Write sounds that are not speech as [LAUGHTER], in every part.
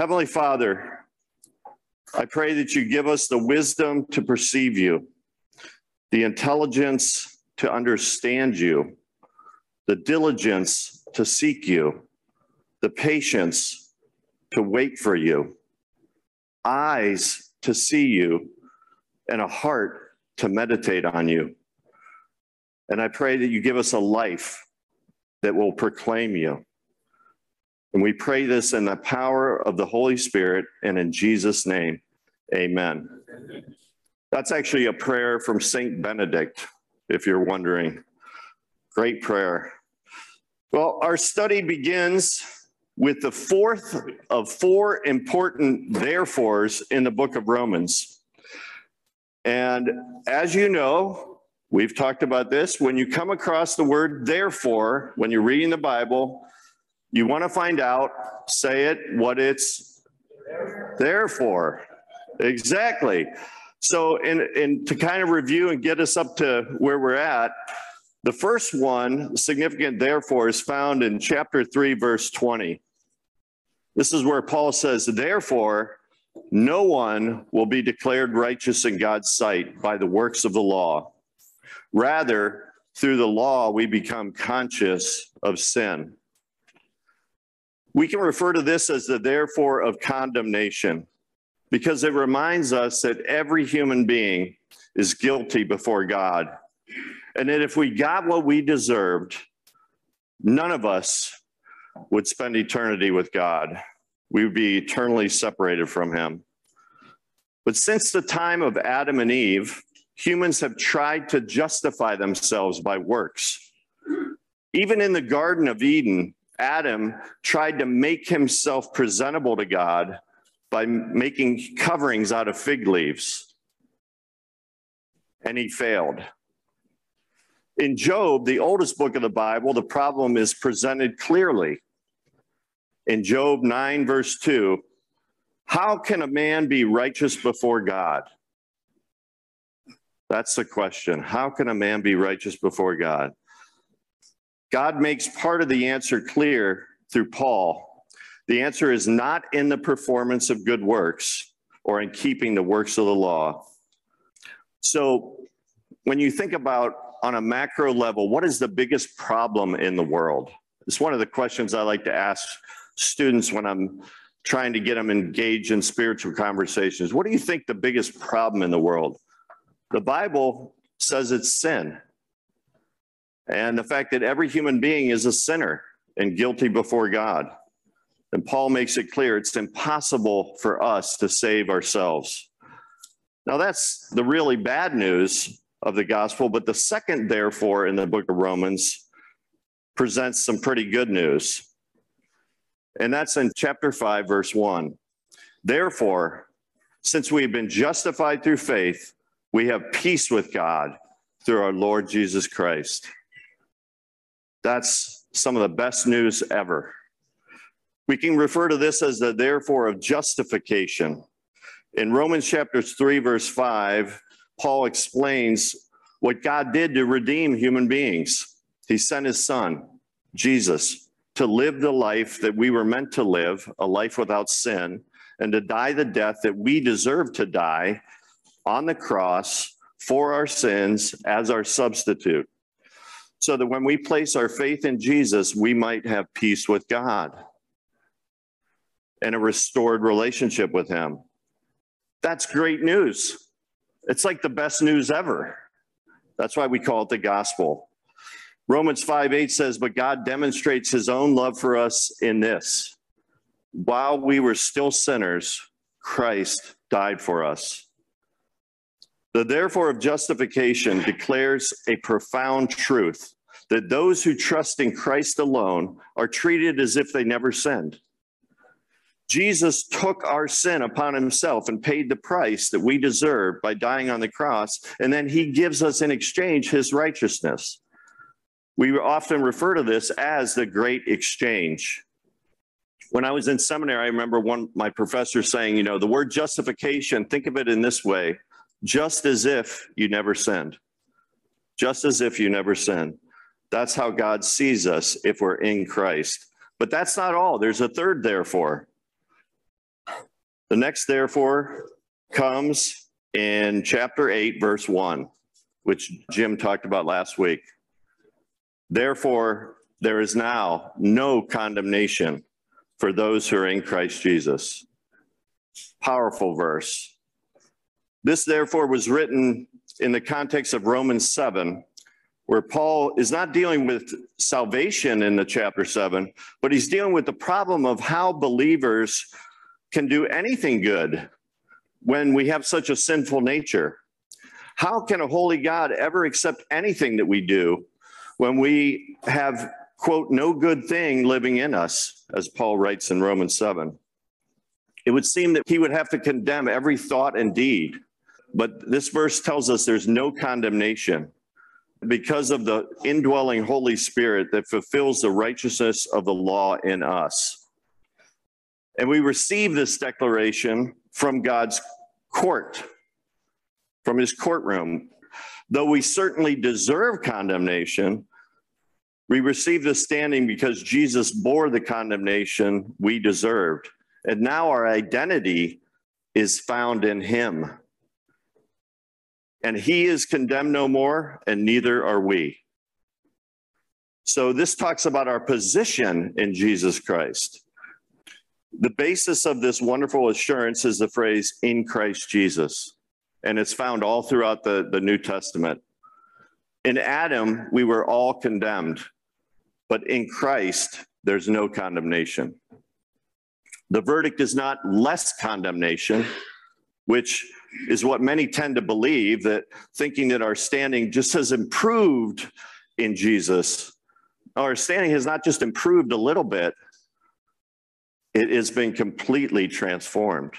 Heavenly Father, I pray that you give us the wisdom to perceive you, the intelligence to understand you, the diligence to seek you, the patience to wait for you, eyes to see you, and a heart to meditate on you. And I pray that you give us a life that will proclaim you. And we pray this in the power of the Holy Spirit and in Jesus' name. Amen. That's actually a prayer from St. Benedict, if you're wondering. Great prayer. Well, our study begins with the fourth of four important therefores in the book of Romans. And as you know, we've talked about this. When you come across the word therefore, when you're reading the Bible, you want to find out, say it, what it's there for. Exactly. So, in, in to kind of review and get us up to where we're at, the first one, significant therefore, is found in chapter 3, verse 20. This is where Paul says, Therefore, no one will be declared righteous in God's sight by the works of the law. Rather, through the law, we become conscious of sin. We can refer to this as the therefore of condemnation because it reminds us that every human being is guilty before God. And that if we got what we deserved, none of us would spend eternity with God. We would be eternally separated from Him. But since the time of Adam and Eve, humans have tried to justify themselves by works. Even in the Garden of Eden, Adam tried to make himself presentable to God by making coverings out of fig leaves. And he failed. In Job, the oldest book of the Bible, the problem is presented clearly. In Job 9, verse 2, how can a man be righteous before God? That's the question. How can a man be righteous before God? God makes part of the answer clear through Paul. The answer is not in the performance of good works or in keeping the works of the law. So, when you think about on a macro level, what is the biggest problem in the world? It's one of the questions I like to ask students when I'm trying to get them engaged in spiritual conversations. What do you think the biggest problem in the world? The Bible says it's sin and the fact that every human being is a sinner and guilty before God. And Paul makes it clear it's impossible for us to save ourselves. Now, that's the really bad news of the gospel, but the second, therefore, in the book of Romans presents some pretty good news. And that's in chapter 5, verse 1. Therefore, since we have been justified through faith, we have peace with God through our Lord Jesus Christ. That's some of the best news ever. We can refer to this as the therefore of justification. In Romans chapter 3, verse 5, Paul explains what God did to redeem human beings. He sent his son, Jesus, to live the life that we were meant to live, a life without sin, and to die the death that we deserve to die on the cross for our sins as our substitute so that when we place our faith in Jesus, we might have peace with God and a restored relationship with Him. That's great news. It's like the best news ever. That's why we call it the gospel. Romans 5 8 says, But God demonstrates His own love for us in this. While we were still sinners, Christ died for us. The therefore of justification declares a profound truth that those who trust in Christ alone are treated as if they never sinned. Jesus took our sin upon himself and paid the price that we deserve by dying on the cross. And then he gives us in exchange his righteousness. We often refer to this as the great exchange. When I was in seminary, I remember one my professor saying, you know, the word justification, think of it in this way, just as if you never sinned. Just as if you never sinned. That's how God sees us if we're in Christ. But that's not all. There's a third therefore. The next, therefore, comes in chapter 8, verse 1, which Jim talked about last week. Therefore, there is now no condemnation for those who are in Christ Jesus. Powerful verse. This, therefore, was written in the context of Romans 7, where Paul is not dealing with salvation in the chapter 7, but he's dealing with the problem of how believers can do anything good when we have such a sinful nature? How can a holy God ever accept anything that we do when we have, quote, no good thing living in us, as Paul writes in Romans 7? It would seem that he would have to condemn every thought and deed. But this verse tells us there's no condemnation because of the indwelling Holy Spirit that fulfills the righteousness of the law in us. And we receive this declaration from God's court, from his courtroom. Though we certainly deserve condemnation, we receive this standing because Jesus bore the condemnation we deserved. And now our identity is found in him. And he is condemned no more, and neither are we. So this talks about our position in Jesus Christ. The basis of this wonderful assurance is the phrase in Christ Jesus, and it's found all throughout the, the New Testament. In Adam, we were all condemned, but in Christ, there's no condemnation. The verdict is not less condemnation, which is what many tend to believe that thinking that our standing just has improved in Jesus. Our standing has not just improved a little bit, it has been completely transformed,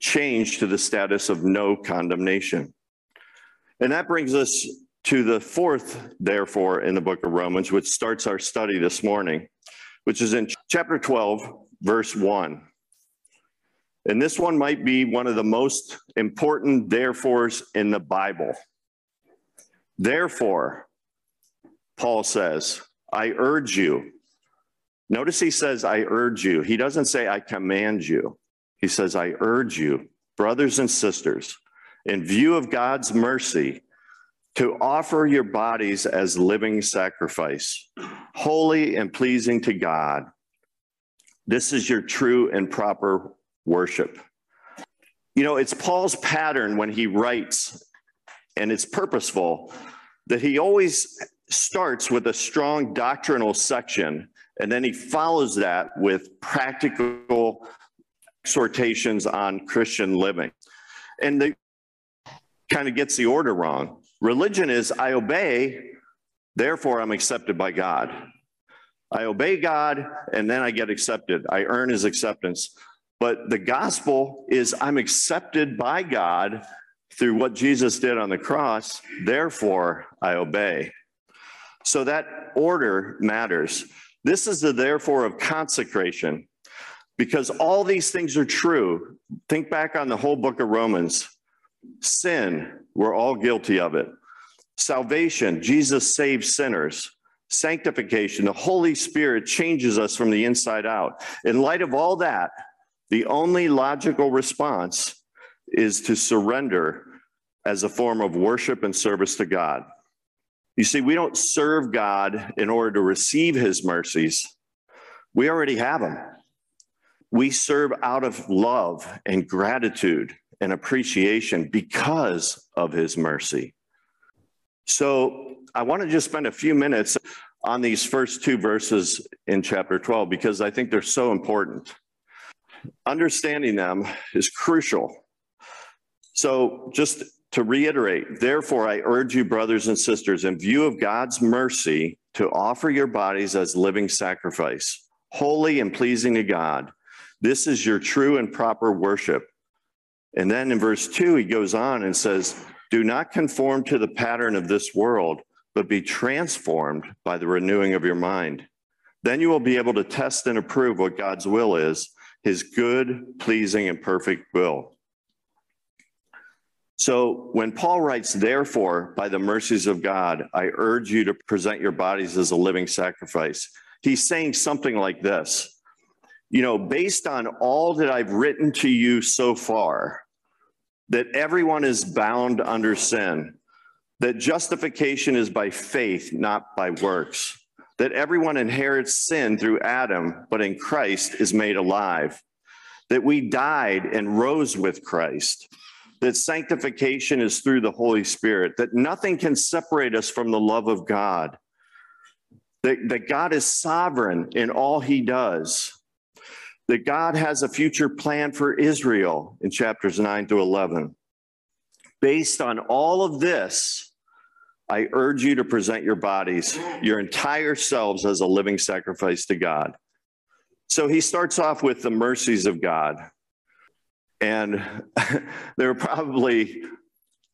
changed to the status of no condemnation. And that brings us to the fourth, therefore, in the book of Romans, which starts our study this morning, which is in chapter 12, verse 1. And this one might be one of the most important therefores in the Bible. Therefore, Paul says, I urge you, Notice he says, I urge you. He doesn't say, I command you. He says, I urge you, brothers and sisters, in view of God's mercy, to offer your bodies as living sacrifice, holy and pleasing to God. This is your true and proper worship. You know, it's Paul's pattern when he writes, and it's purposeful, that he always starts with a strong doctrinal section and then he follows that with practical exhortations on Christian living. And they kind of gets the order wrong. Religion is I obey, therefore I'm accepted by God. I obey God and then I get accepted. I earn his acceptance. But the gospel is I'm accepted by God through what Jesus did on the cross, therefore I obey. So that order matters. This is the therefore of consecration because all these things are true. Think back on the whole book of Romans. Sin, we're all guilty of it. Salvation, Jesus saves sinners. Sanctification, the Holy Spirit changes us from the inside out. In light of all that, the only logical response is to surrender as a form of worship and service to God. You see, we don't serve God in order to receive his mercies. We already have them. We serve out of love and gratitude and appreciation because of his mercy. So I want to just spend a few minutes on these first two verses in chapter 12 because I think they're so important. Understanding them is crucial. So, just to reiterate, therefore, I urge you, brothers and sisters, in view of God's mercy, to offer your bodies as living sacrifice, holy and pleasing to God. This is your true and proper worship. And then in verse 2, he goes on and says, Do not conform to the pattern of this world, but be transformed by the renewing of your mind. Then you will be able to test and approve what God's will is, his good, pleasing, and perfect will. So when Paul writes, therefore, by the mercies of God, I urge you to present your bodies as a living sacrifice, he's saying something like this You know, based on all that I've written to you so far, that everyone is bound under sin, that justification is by faith, not by works, that everyone inherits sin through Adam, but in Christ is made alive, that we died and rose with Christ. That sanctification is through the Holy Spirit, that nothing can separate us from the love of God, that, that God is sovereign in all he does, that God has a future plan for Israel in chapters 9 to 11. Based on all of this, I urge you to present your bodies, your entire selves, as a living sacrifice to God. So he starts off with the mercies of God. And [LAUGHS] there are probably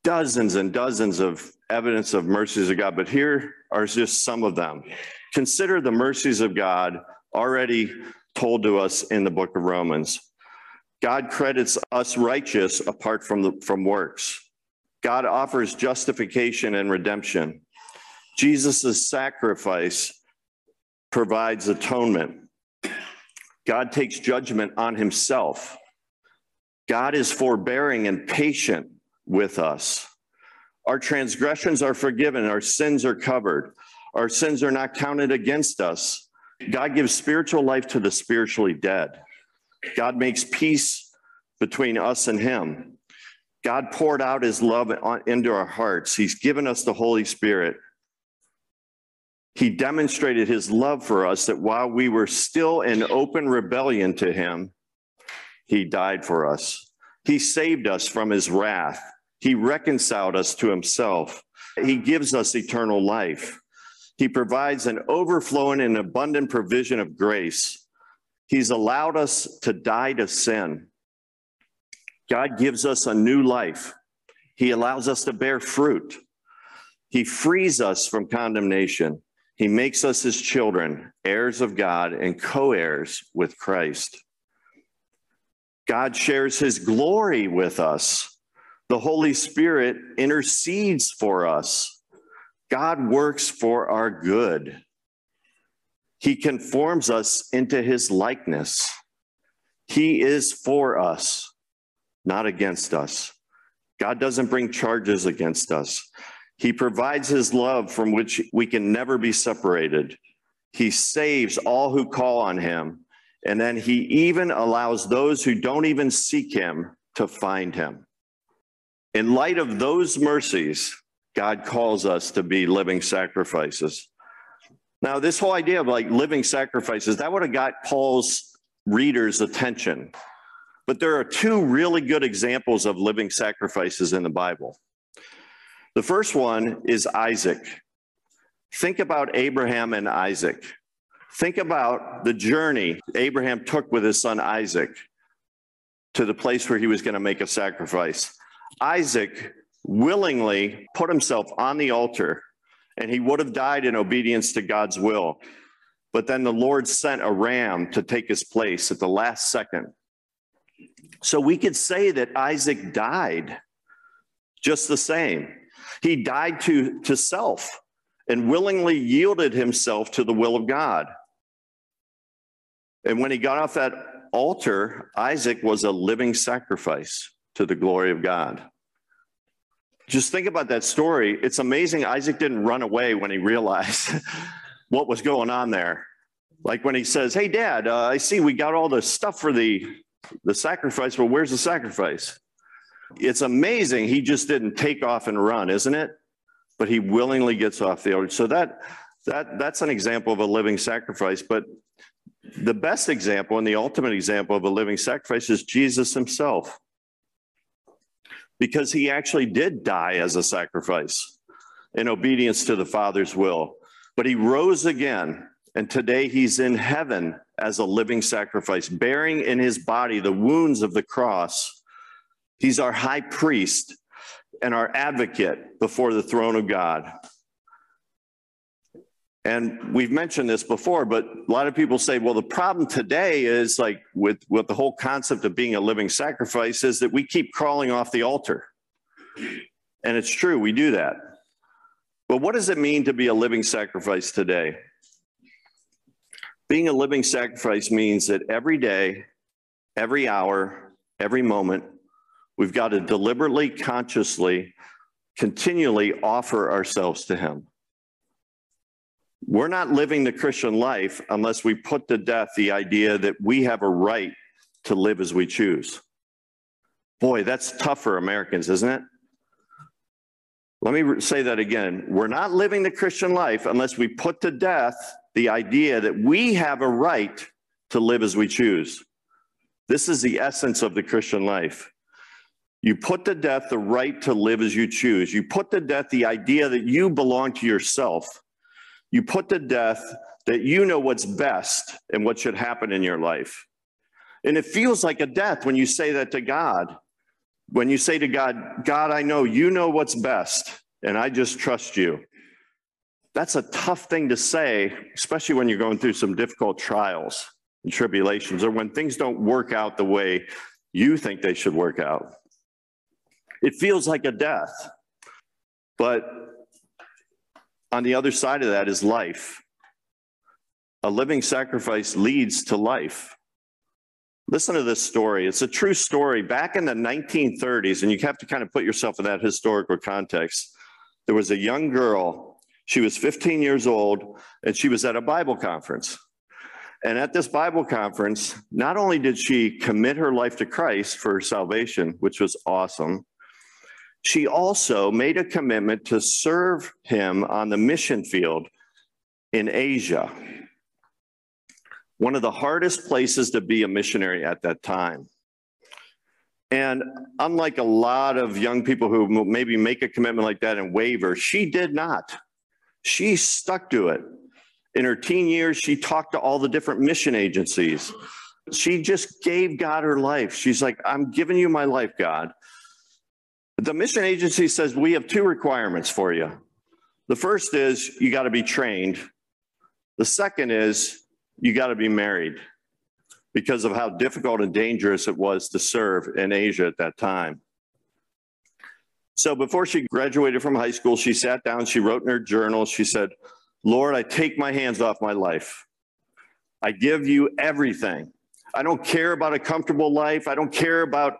dozens and dozens of evidence of mercies of God, but here are just some of them. Consider the mercies of God already told to us in the book of Romans. God credits us righteous apart from, the, from works. God offers justification and redemption. Jesus' sacrifice provides atonement. God takes judgment on himself. God is forbearing and patient with us. Our transgressions are forgiven, our sins are covered, our sins are not counted against us. God gives spiritual life to the spiritually dead. God makes peace between us and Him. God poured out His love into our hearts. He's given us the Holy Spirit. He demonstrated His love for us that while we were still in open rebellion to Him, he died for us. He saved us from his wrath. He reconciled us to himself. He gives us eternal life. He provides an overflowing and abundant provision of grace. He's allowed us to die to sin. God gives us a new life. He allows us to bear fruit. He frees us from condemnation. He makes us his children, heirs of God and co heirs with Christ. God shares his glory with us. The Holy Spirit intercedes for us. God works for our good. He conforms us into his likeness. He is for us, not against us. God doesn't bring charges against us. He provides his love from which we can never be separated. He saves all who call on him. And then he even allows those who don't even seek him to find him. In light of those mercies, God calls us to be living sacrifices. Now, this whole idea of like living sacrifices, that would have got Paul's readers' attention. But there are two really good examples of living sacrifices in the Bible. The first one is Isaac. Think about Abraham and Isaac. Think about the journey Abraham took with his son Isaac to the place where he was going to make a sacrifice. Isaac willingly put himself on the altar and he would have died in obedience to God's will. But then the Lord sent a ram to take his place at the last second. So we could say that Isaac died just the same. He died to, to self and willingly yielded himself to the will of God. And when he got off that altar, Isaac was a living sacrifice to the glory of God. Just think about that story. It's amazing Isaac didn't run away when he realized [LAUGHS] what was going on there. Like when he says, Hey, dad, uh, I see we got all the stuff for the, the sacrifice, but where's the sacrifice? It's amazing he just didn't take off and run, isn't it? But he willingly gets off the altar. So that, that, that's an example of a living sacrifice. But the best example and the ultimate example of a living sacrifice is Jesus himself. Because he actually did die as a sacrifice in obedience to the Father's will. But he rose again, and today he's in heaven as a living sacrifice, bearing in his body the wounds of the cross. He's our high priest and our advocate before the throne of God. And we've mentioned this before, but a lot of people say, well, the problem today is like with, with the whole concept of being a living sacrifice is that we keep crawling off the altar. And it's true, we do that. But what does it mean to be a living sacrifice today? Being a living sacrifice means that every day, every hour, every moment, we've got to deliberately, consciously, continually offer ourselves to Him. We're not living the Christian life unless we put to death the idea that we have a right to live as we choose. Boy, that's tough for Americans, isn't it? Let me say that again. We're not living the Christian life unless we put to death the idea that we have a right to live as we choose. This is the essence of the Christian life. You put to death the right to live as you choose. You put to death the idea that you belong to yourself. You put to death that you know what's best and what should happen in your life. And it feels like a death when you say that to God. When you say to God, God, I know you know what's best, and I just trust you. That's a tough thing to say, especially when you're going through some difficult trials and tribulations, or when things don't work out the way you think they should work out. It feels like a death. But on the other side of that is life. A living sacrifice leads to life. Listen to this story. It's a true story. Back in the 1930s, and you have to kind of put yourself in that historical context, there was a young girl. She was 15 years old, and she was at a Bible conference. And at this Bible conference, not only did she commit her life to Christ for salvation, which was awesome, she also made a commitment to serve him on the mission field in Asia one of the hardest places to be a missionary at that time. And unlike a lot of young people who maybe make a commitment like that and waver, she did not. She stuck to it. In her teen years, she talked to all the different mission agencies. She just gave God her life. She's like, I'm giving you my life, God. The mission agency says we have two requirements for you. The first is you got to be trained. The second is you got to be married because of how difficult and dangerous it was to serve in Asia at that time. So before she graduated from high school, she sat down, she wrote in her journal, she said, Lord, I take my hands off my life. I give you everything. I don't care about a comfortable life. I don't care about,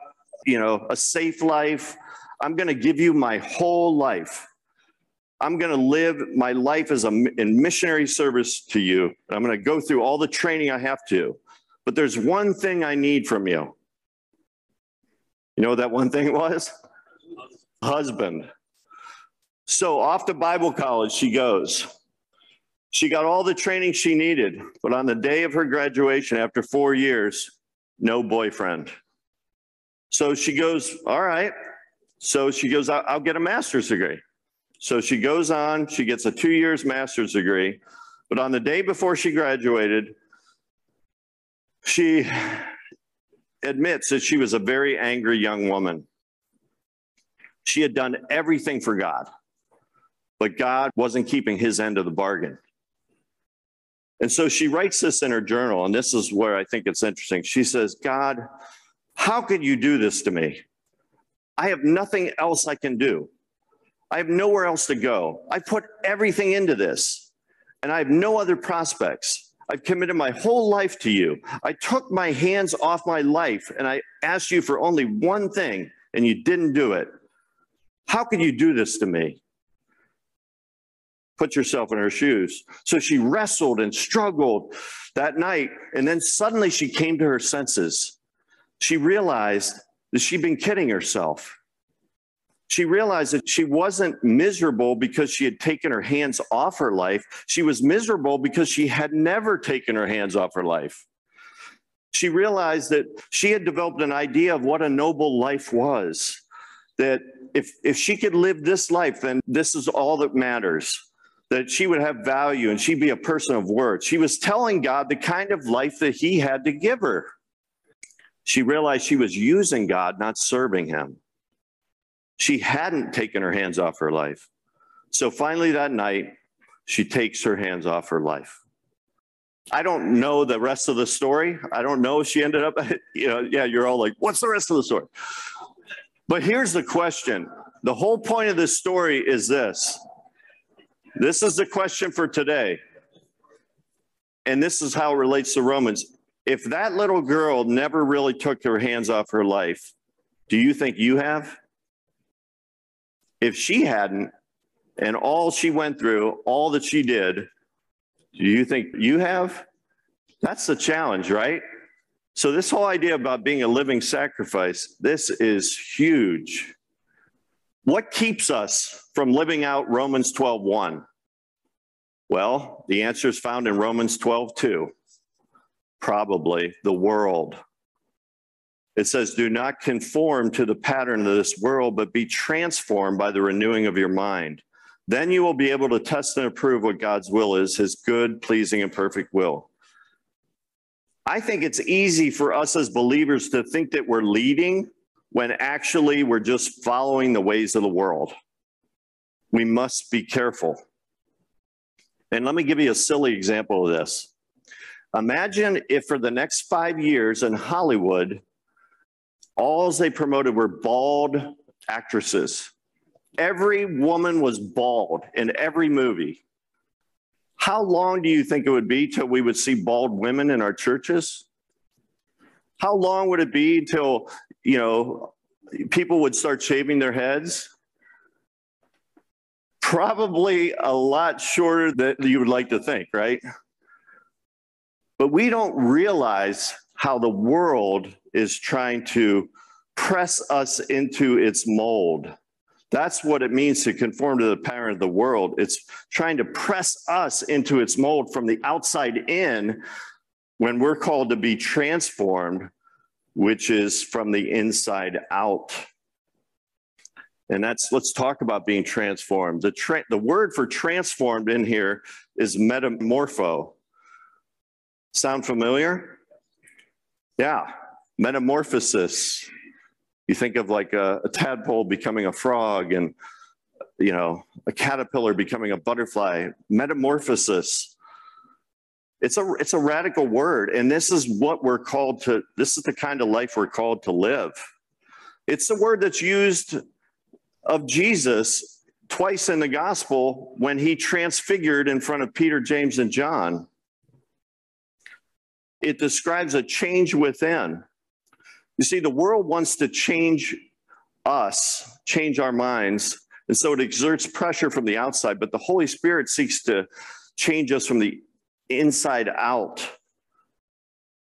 you know, a safe life. I'm going to give you my whole life. I'm going to live my life as a in missionary service to you. I'm going to go through all the training I have to. But there's one thing I need from you. You know what that one thing [LAUGHS] was? Husband. So off to Bible college she goes. She got all the training she needed, but on the day of her graduation, after four years, no boyfriend. So she goes, All right. So she goes, I'll, I'll get a master's degree. So she goes on, she gets a two years master's degree. But on the day before she graduated, she admits that she was a very angry young woman. She had done everything for God, but God wasn't keeping his end of the bargain. And so she writes this in her journal, and this is where I think it's interesting. She says, God, how could you do this to me? I have nothing else I can do. I have nowhere else to go. I put everything into this and I have no other prospects. I've committed my whole life to you. I took my hands off my life and I asked you for only one thing and you didn't do it. How could you do this to me? Put yourself in her shoes. So she wrestled and struggled that night. And then suddenly she came to her senses. She realized that she'd been kidding herself she realized that she wasn't miserable because she had taken her hands off her life. She was miserable because she had never taken her hands off her life. She realized that she had developed an idea of what a noble life was. That if, if she could live this life, then this is all that matters. that she would have value and she'd be a person of worth. She was telling God the kind of life that he had to give her. She realized she was using God, not serving him. She hadn't taken her hands off her life. So finally, that night, she takes her hands off her life. I don't know the rest of the story. I don't know if she ended up, [LAUGHS] you know, yeah, you're all like, what's the rest of the story? But here's the question the whole point of this story is this this is the question for today. And this is how it relates to Romans. If that little girl never really took her hands off her life, do you think you have? If she hadn't, and all she went through, all that she did, do you think you have? That's the challenge, right? So, this whole idea about being a living sacrifice, this is huge. What keeps us from living out Romans 12 1? Well, the answer is found in Romans 12 2. Probably the world. It says, Do not conform to the pattern of this world, but be transformed by the renewing of your mind. Then you will be able to test and approve what God's will is, his good, pleasing, and perfect will. I think it's easy for us as believers to think that we're leading when actually we're just following the ways of the world. We must be careful. And let me give you a silly example of this. Imagine if for the next five years in Hollywood, all they promoted were bald actresses. Every woman was bald in every movie. How long do you think it would be till we would see bald women in our churches? How long would it be till, you know, people would start shaving their heads? Probably a lot shorter than you would like to think, right? But we don't realize how the world is trying to press us into its mold. That's what it means to conform to the pattern of the world. It's trying to press us into its mold from the outside in when we're called to be transformed, which is from the inside out. And that's, let's talk about being transformed. The, tra- the word for transformed in here is metamorpho. Sound familiar? Yeah, metamorphosis. You think of like a, a tadpole becoming a frog and, you know, a caterpillar becoming a butterfly. Metamorphosis. It's a, it's a radical word. And this is what we're called to, this is the kind of life we're called to live. It's the word that's used of Jesus twice in the gospel when he transfigured in front of Peter, James, and John. It describes a change within. You see, the world wants to change us, change our minds, and so it exerts pressure from the outside, but the Holy Spirit seeks to change us from the inside out.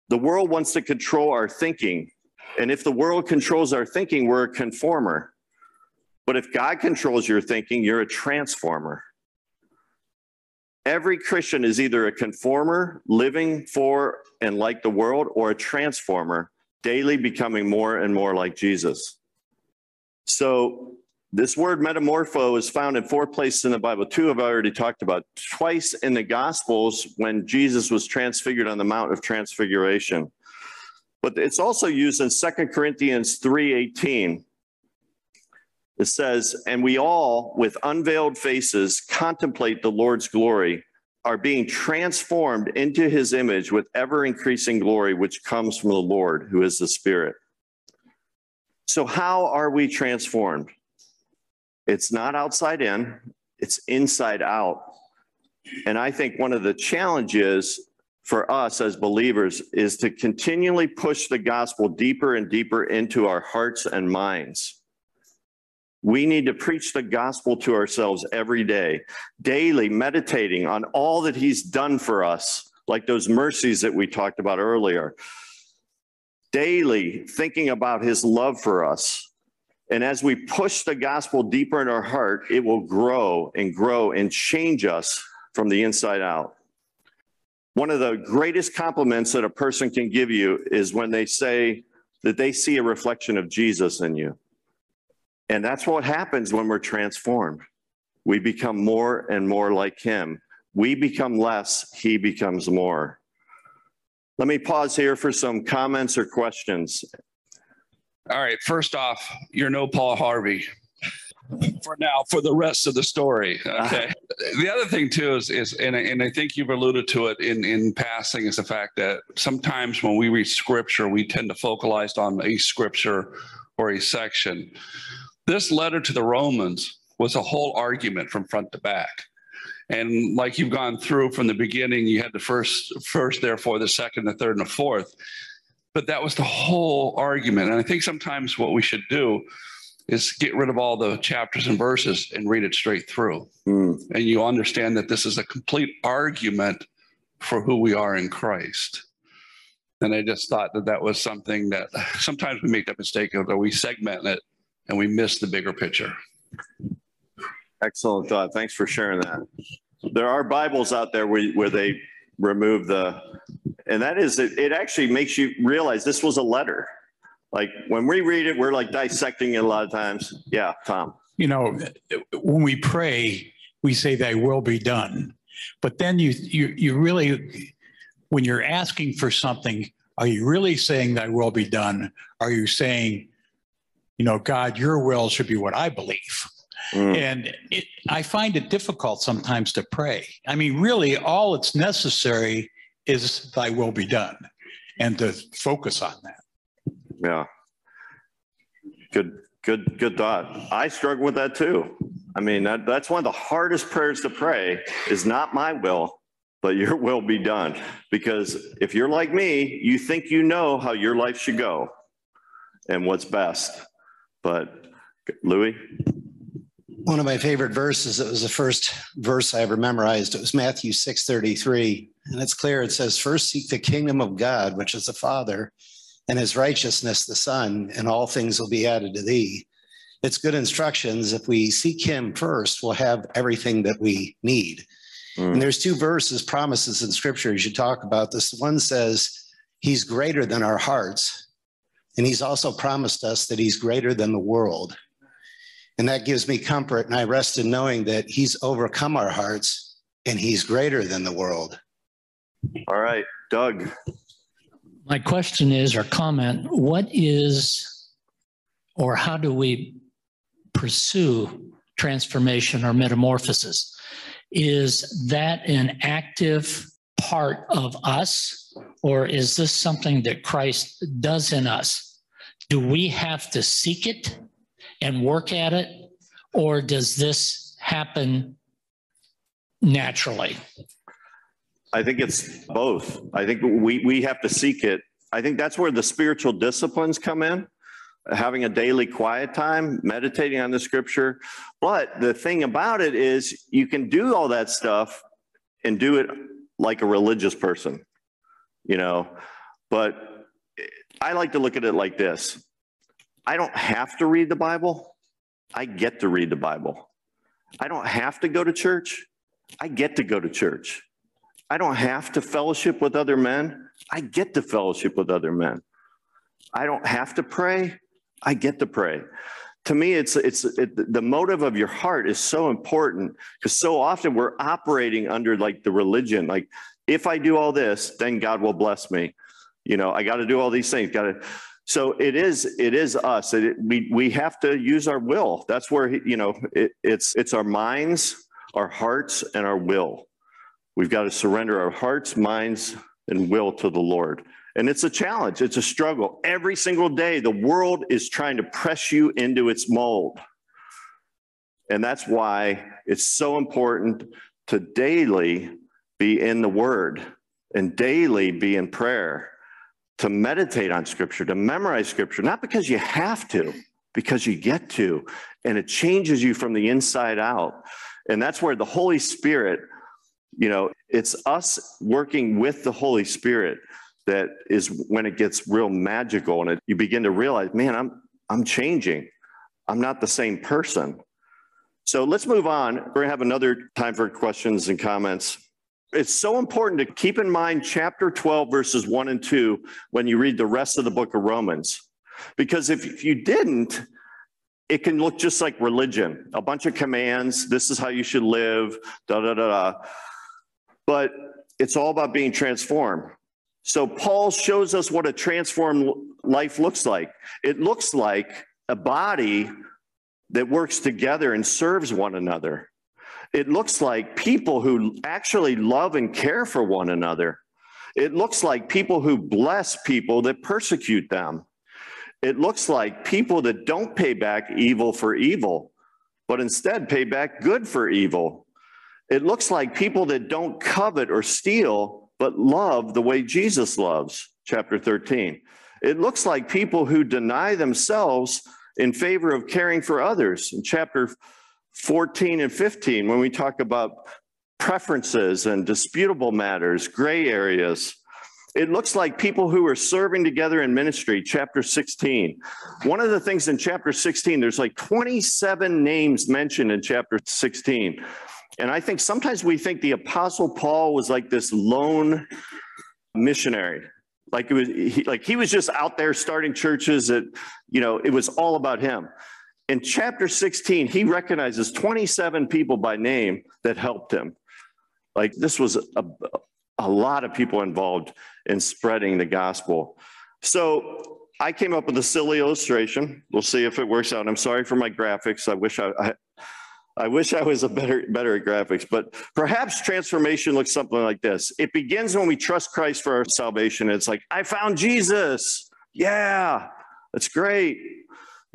The world wants to control our thinking. And if the world controls our thinking, we're a conformer. But if God controls your thinking, you're a transformer. Every Christian is either a conformer, living for and like the world, or a transformer, daily becoming more and more like Jesus. So, this word metamorpho is found in four places in the Bible. Two have already talked about. Twice in the Gospels when Jesus was transfigured on the Mount of Transfiguration. But it's also used in Second Corinthians 3:18. It says, "And we all with unveiled faces contemplate the Lord's glory, are being transformed into his image with ever increasing glory, which comes from the Lord, who is the Spirit. So, how are we transformed? It's not outside in, it's inside out. And I think one of the challenges for us as believers is to continually push the gospel deeper and deeper into our hearts and minds. We need to preach the gospel to ourselves every day, daily meditating on all that he's done for us, like those mercies that we talked about earlier. Daily thinking about his love for us. And as we push the gospel deeper in our heart, it will grow and grow and change us from the inside out. One of the greatest compliments that a person can give you is when they say that they see a reflection of Jesus in you. And that's what happens when we're transformed. we become more and more like him. We become less, he becomes more. Let me pause here for some comments or questions. All right. First off, you're no Paul Harvey for now for the rest of the story. Okay. [LAUGHS] the other thing too is is and, and I think you've alluded to it in in passing is the fact that sometimes when we read scripture, we tend to focalize on a scripture or a section. This letter to the Romans was a whole argument from front to back. And like you've gone through from the beginning, you had the first, first, therefore, the second, the third, and the fourth. But that was the whole argument. And I think sometimes what we should do is get rid of all the chapters and verses and read it straight through. Mm. And you understand that this is a complete argument for who we are in Christ. And I just thought that that was something that sometimes we make that mistake of that we segment it and we miss the bigger picture. Excellent thought. Thanks for sharing that. There are Bibles out there where, where they remove the, and that is, it, it actually makes you realize this was a letter. Like when we read it, we're like dissecting it a lot of times. Yeah, Tom. You know, when we pray, we say thy will be done. But then you you you really when you're asking for something, are you really saying thy will be done? Are you saying, you know, God, your will should be what I believe? Mm. And it, I find it difficult sometimes to pray. I mean, really, all it's necessary is thy will be done and to focus on that. Yeah. Good, good, good thought. I struggle with that too. I mean, that, that's one of the hardest prayers to pray is not my will, but your [LAUGHS] will be done. Because if you're like me, you think you know how your life should go and what's best. But Louis? One of my favorite verses, it was the first verse I ever memorized. It was Matthew 6:33. And it's clear. It says, First seek the kingdom of God, which is the Father, and his righteousness, the Son, and all things will be added to thee. It's good instructions. If we seek him first, we'll have everything that we need. Mm. And there's two verses, promises in scripture you should talk about this. One says, He's greater than our hearts. And he's also promised us that he's greater than the world. And that gives me comfort. And I rest in knowing that he's overcome our hearts and he's greater than the world. All right, Doug. My question is, or comment, what is, or how do we pursue transformation or metamorphosis? Is that an active part of us, or is this something that Christ does in us? Do we have to seek it and work at it, or does this happen naturally? I think it's both. I think we, we have to seek it. I think that's where the spiritual disciplines come in, having a daily quiet time, meditating on the scripture. But the thing about it is, you can do all that stuff and do it like a religious person, you know. But I like to look at it like this I don't have to read the Bible, I get to read the Bible. I don't have to go to church, I get to go to church. I don't have to fellowship with other men. I get to fellowship with other men. I don't have to pray. I get to pray. To me, it's it's it, the motive of your heart is so important because so often we're operating under like the religion. Like, if I do all this, then God will bless me. You know, I got to do all these things. Got to. So it is. It is us. It, we we have to use our will. That's where you know it, it's it's our minds, our hearts, and our will We've got to surrender our hearts, minds, and will to the Lord. And it's a challenge, it's a struggle. Every single day, the world is trying to press you into its mold. And that's why it's so important to daily be in the Word and daily be in prayer, to meditate on Scripture, to memorize Scripture, not because you have to, because you get to. And it changes you from the inside out. And that's where the Holy Spirit you know, it's us working with the Holy Spirit that is when it gets real magical and it, you begin to realize, man, I'm I'm changing. I'm not the same person. So let's move on. We're going to have another time for questions and comments. It's so important to keep in mind chapter 12, verses 1 and 2 when you read the rest of the book of Romans. Because if you didn't, it can look just like religion, a bunch of commands. This is how you should live, da da da da. But it's all about being transformed. So Paul shows us what a transformed life looks like. It looks like a body that works together and serves one another. It looks like people who actually love and care for one another. It looks like people who bless people that persecute them. It looks like people that don't pay back evil for evil, but instead pay back good for evil. It looks like people that don't covet or steal, but love the way Jesus loves, chapter 13. It looks like people who deny themselves in favor of caring for others, in chapter 14 and 15, when we talk about preferences and disputable matters, gray areas. It looks like people who are serving together in ministry, chapter 16. One of the things in chapter 16, there's like 27 names mentioned in chapter 16. And I think sometimes we think the Apostle Paul was like this lone missionary. Like it was he, like he was just out there starting churches that, you know, it was all about him. In chapter 16, he recognizes 27 people by name that helped him. Like this was a, a lot of people involved in spreading the gospel. So I came up with a silly illustration. We'll see if it works out. I'm sorry for my graphics. I wish I, I I wish I was a better better at graphics, but perhaps transformation looks something like this. It begins when we trust Christ for our salvation. It's like, I found Jesus. Yeah, that's great.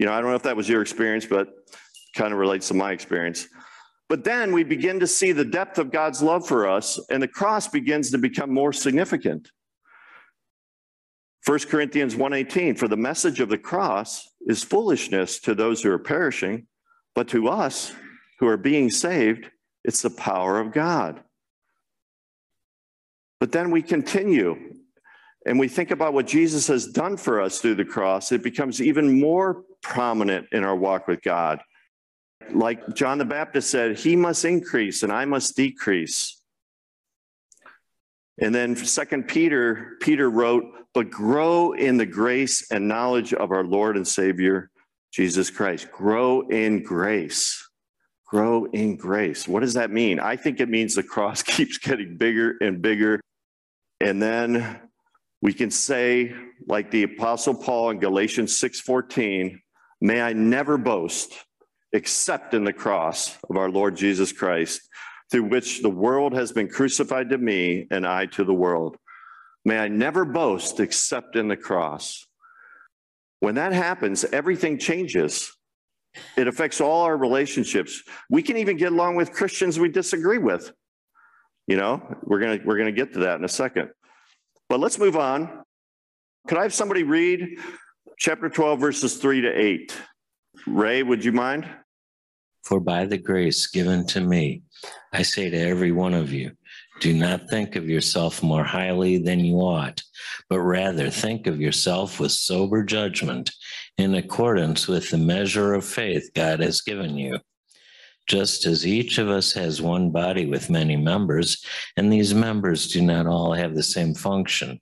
You know, I don't know if that was your experience, but kind of relates to my experience. But then we begin to see the depth of God's love for us, and the cross begins to become more significant. 1 Corinthians 1:18 for the message of the cross is foolishness to those who are perishing, but to us who are being saved, it's the power of God. But then we continue and we think about what Jesus has done for us through the cross, it becomes even more prominent in our walk with God. Like John the Baptist said, He must increase and I must decrease. And then Second Peter, Peter wrote, but grow in the grace and knowledge of our Lord and Savior, Jesus Christ. Grow in grace grow in grace. What does that mean? I think it means the cross [LAUGHS] keeps getting bigger and bigger. And then we can say, like the Apostle Paul in Galatians 6:14, may I never boast except in the cross of our Lord Jesus Christ, through which the world has been crucified to me and I to the world. May I never boast except in the cross. When that happens, everything changes. It affects all our relationships. We can even get along with Christians we disagree with. You know, we're going to we're going to get to that in a second. But let's move on. Could I have somebody read chapter 12 verses 3 to 8? Ray, would you mind? For by the grace given to me, I say to every one of you, do not think of yourself more highly than you ought, but rather think of yourself with sober judgment in accordance with the measure of faith God has given you. Just as each of us has one body with many members, and these members do not all have the same function,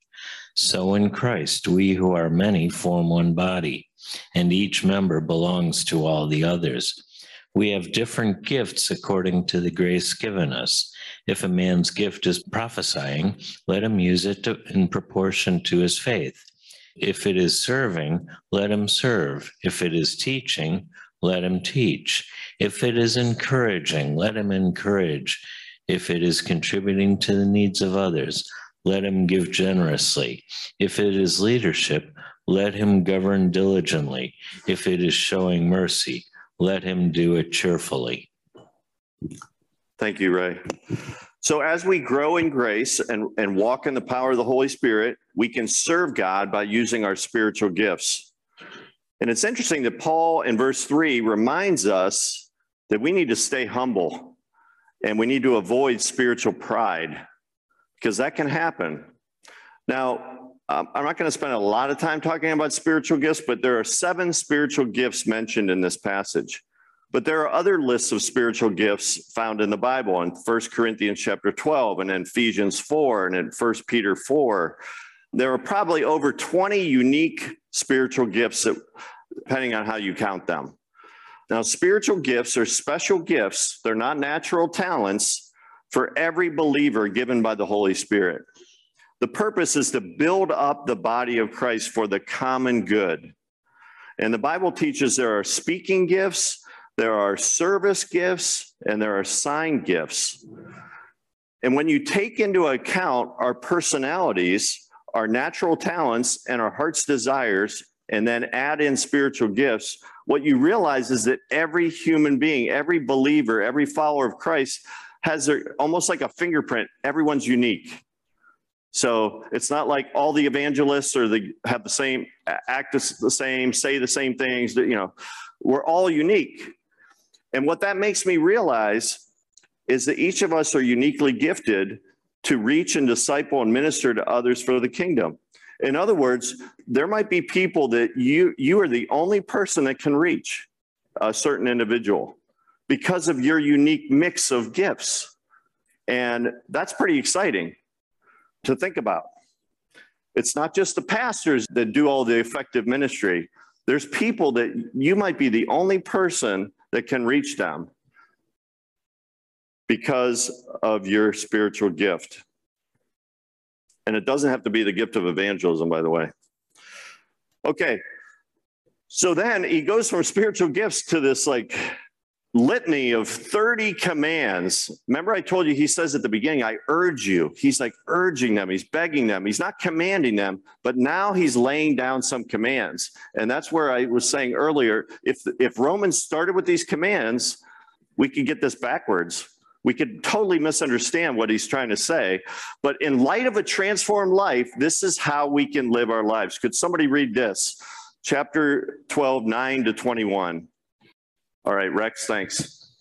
so in Christ we who are many form one body, and each member belongs to all the others. We have different gifts according to the grace given us. If a man's gift is prophesying, let him use it to, in proportion to his faith. If it is serving, let him serve. If it is teaching, let him teach. If it is encouraging, let him encourage. If it is contributing to the needs of others, let him give generously. If it is leadership, let him govern diligently. If it is showing mercy, let him do it cheerfully. Thank you, Ray. So as we grow in grace and, and walk in the power of the Holy Spirit, we can serve God by using our spiritual gifts. And it's interesting that Paul in verse three reminds us that we need to stay humble and we need to avoid spiritual pride because that can happen. Now, um, I'm not going to spend a lot of time talking about spiritual gifts, but there are seven spiritual gifts mentioned in this passage. But there are other lists of spiritual gifts found in the Bible in 1 Corinthians chapter 12 and in Ephesians 4 and in 1 Peter 4. There are probably over 20 unique spiritual gifts that, depending on how you count them. Now, spiritual gifts are special gifts, they're not natural talents for every believer given by the Holy Spirit. The purpose is to build up the body of Christ for the common good. And the Bible teaches there are speaking gifts, there are service gifts, and there are sign gifts. And when you take into account our personalities, our natural talents, and our heart's desires, and then add in spiritual gifts, what you realize is that every human being, every believer, every follower of Christ has a, almost like a fingerprint. Everyone's unique. So it's not like all the evangelists or the have the same act the same, say the same things. That you know, we're all unique. And what that makes me realize is that each of us are uniquely gifted to reach and disciple and minister to others for the kingdom. In other words, there might be people that you you are the only person that can reach a certain individual because of your unique mix of gifts. And that's pretty exciting to think about. It's not just the pastors that do all the effective ministry. There's people that you might be the only person that can reach them because of your spiritual gift. And it doesn't have to be the gift of evangelism, by the way. Okay. So then he goes from spiritual gifts to this like litany of 30 commands. Remember, I told you, he says at the beginning, I urge you. He's like urging them, he's begging them, he's not commanding them, but now he's laying down some commands. And that's where I was saying earlier if, if Romans started with these commands, we could get this backwards. We could totally misunderstand what he's trying to say. But in light of a transformed life, this is how we can live our lives. Could somebody read this? Chapter 12, 9 to 21. All right, Rex, thanks.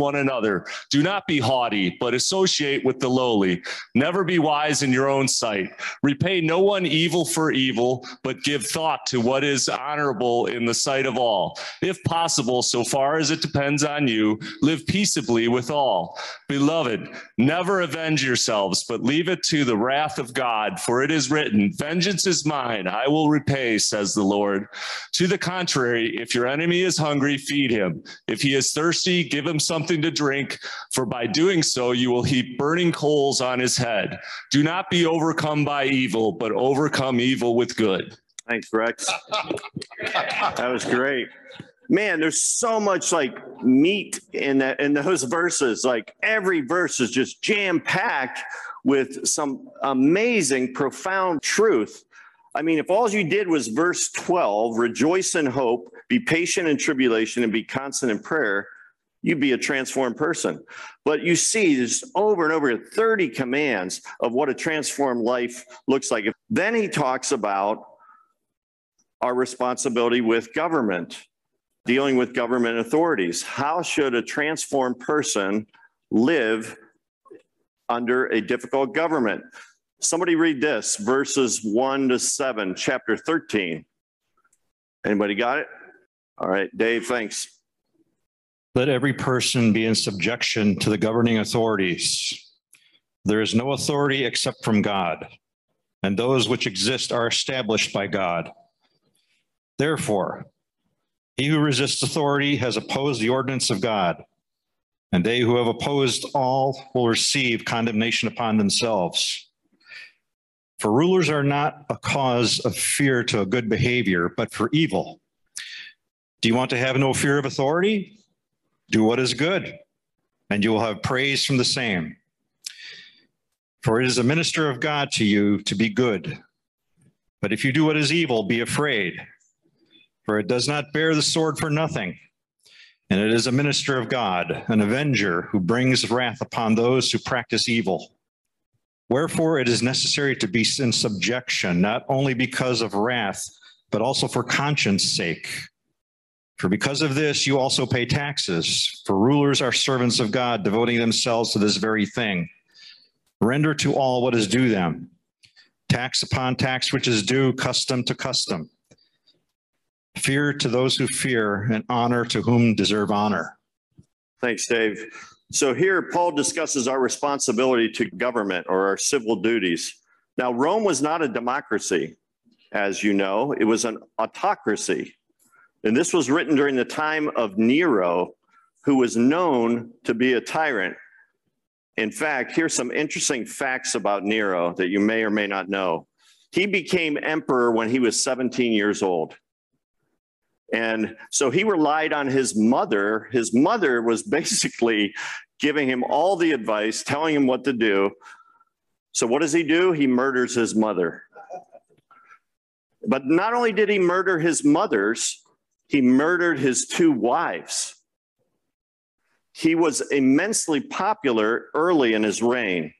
one another. Do not be haughty, but associate with the lowly. Never be wise in your own sight. Repay no one evil for evil, but give thought to what is honorable in the sight of all. If possible, so far as it depends on you, live peaceably with all. Beloved, never avenge yourselves, but leave it to the wrath of God, for it is written, Vengeance is mine, I will repay, says the Lord. To the contrary, if your enemy is hungry, feed him. If he is thirsty, give him something something to drink, for by doing so you will heap burning coals on his head. Do not be overcome by evil, but overcome evil with good. Thanks, Rex. that was great. Man, there's so much like meat in that in those verses. Like every verse is just jam packed with some amazing, profound truth. I mean, if all you did was verse 12, rejoice in hope, be patient in tribulation, and be constant in prayer, you'd be a transformed person. But you see, there's over and over 30 commands of what a transformed life looks like. Then he talks about our responsibility with government, dealing with government authorities. How should a transformed person live under a difficult government? Somebody read this, verses 1 to 7, chapter 13. Anybody got it? All right, Dave, thanks. Let every person be in subjection to the governing authorities. There is no authority except from God, and those which exist are established by God. Therefore, he who resists authority has opposed the ordinance of God, and they who have opposed all will receive condemnation upon themselves. For rulers are not a cause of fear to a good behavior, but for evil. Do you want to have no fear of authority? Do what is good, and you will have praise from the same. For it is a minister of God to you to be good. But if you do what is evil, be afraid, for it does not bear the sword for nothing. And it is a minister of God, an avenger who brings wrath upon those who practice evil. Wherefore it is necessary to be in subjection, not only because of wrath, but also for conscience sake. For because of this, you also pay taxes, for rulers are servants of God, devoting themselves to this very thing. Render to all what is due them tax upon tax which is due, custom to custom. Fear to those who fear, and honor to whom deserve honor. Thanks, Dave. So here, Paul discusses our responsibility to government or our civil duties. Now, Rome was not a democracy, as you know, it was an autocracy. And this was written during the time of Nero, who was known to be a tyrant. In fact, here's some interesting facts about Nero that you may or may not know. He became emperor when he was 17 years old. And so he relied on his mother. His mother was [LAUGHS] basically giving him all the advice, telling him what to do. So what does he do? He murders his mother. But not only did he murder his mothers, he murdered his two wives. He was immensely popular early in his reign.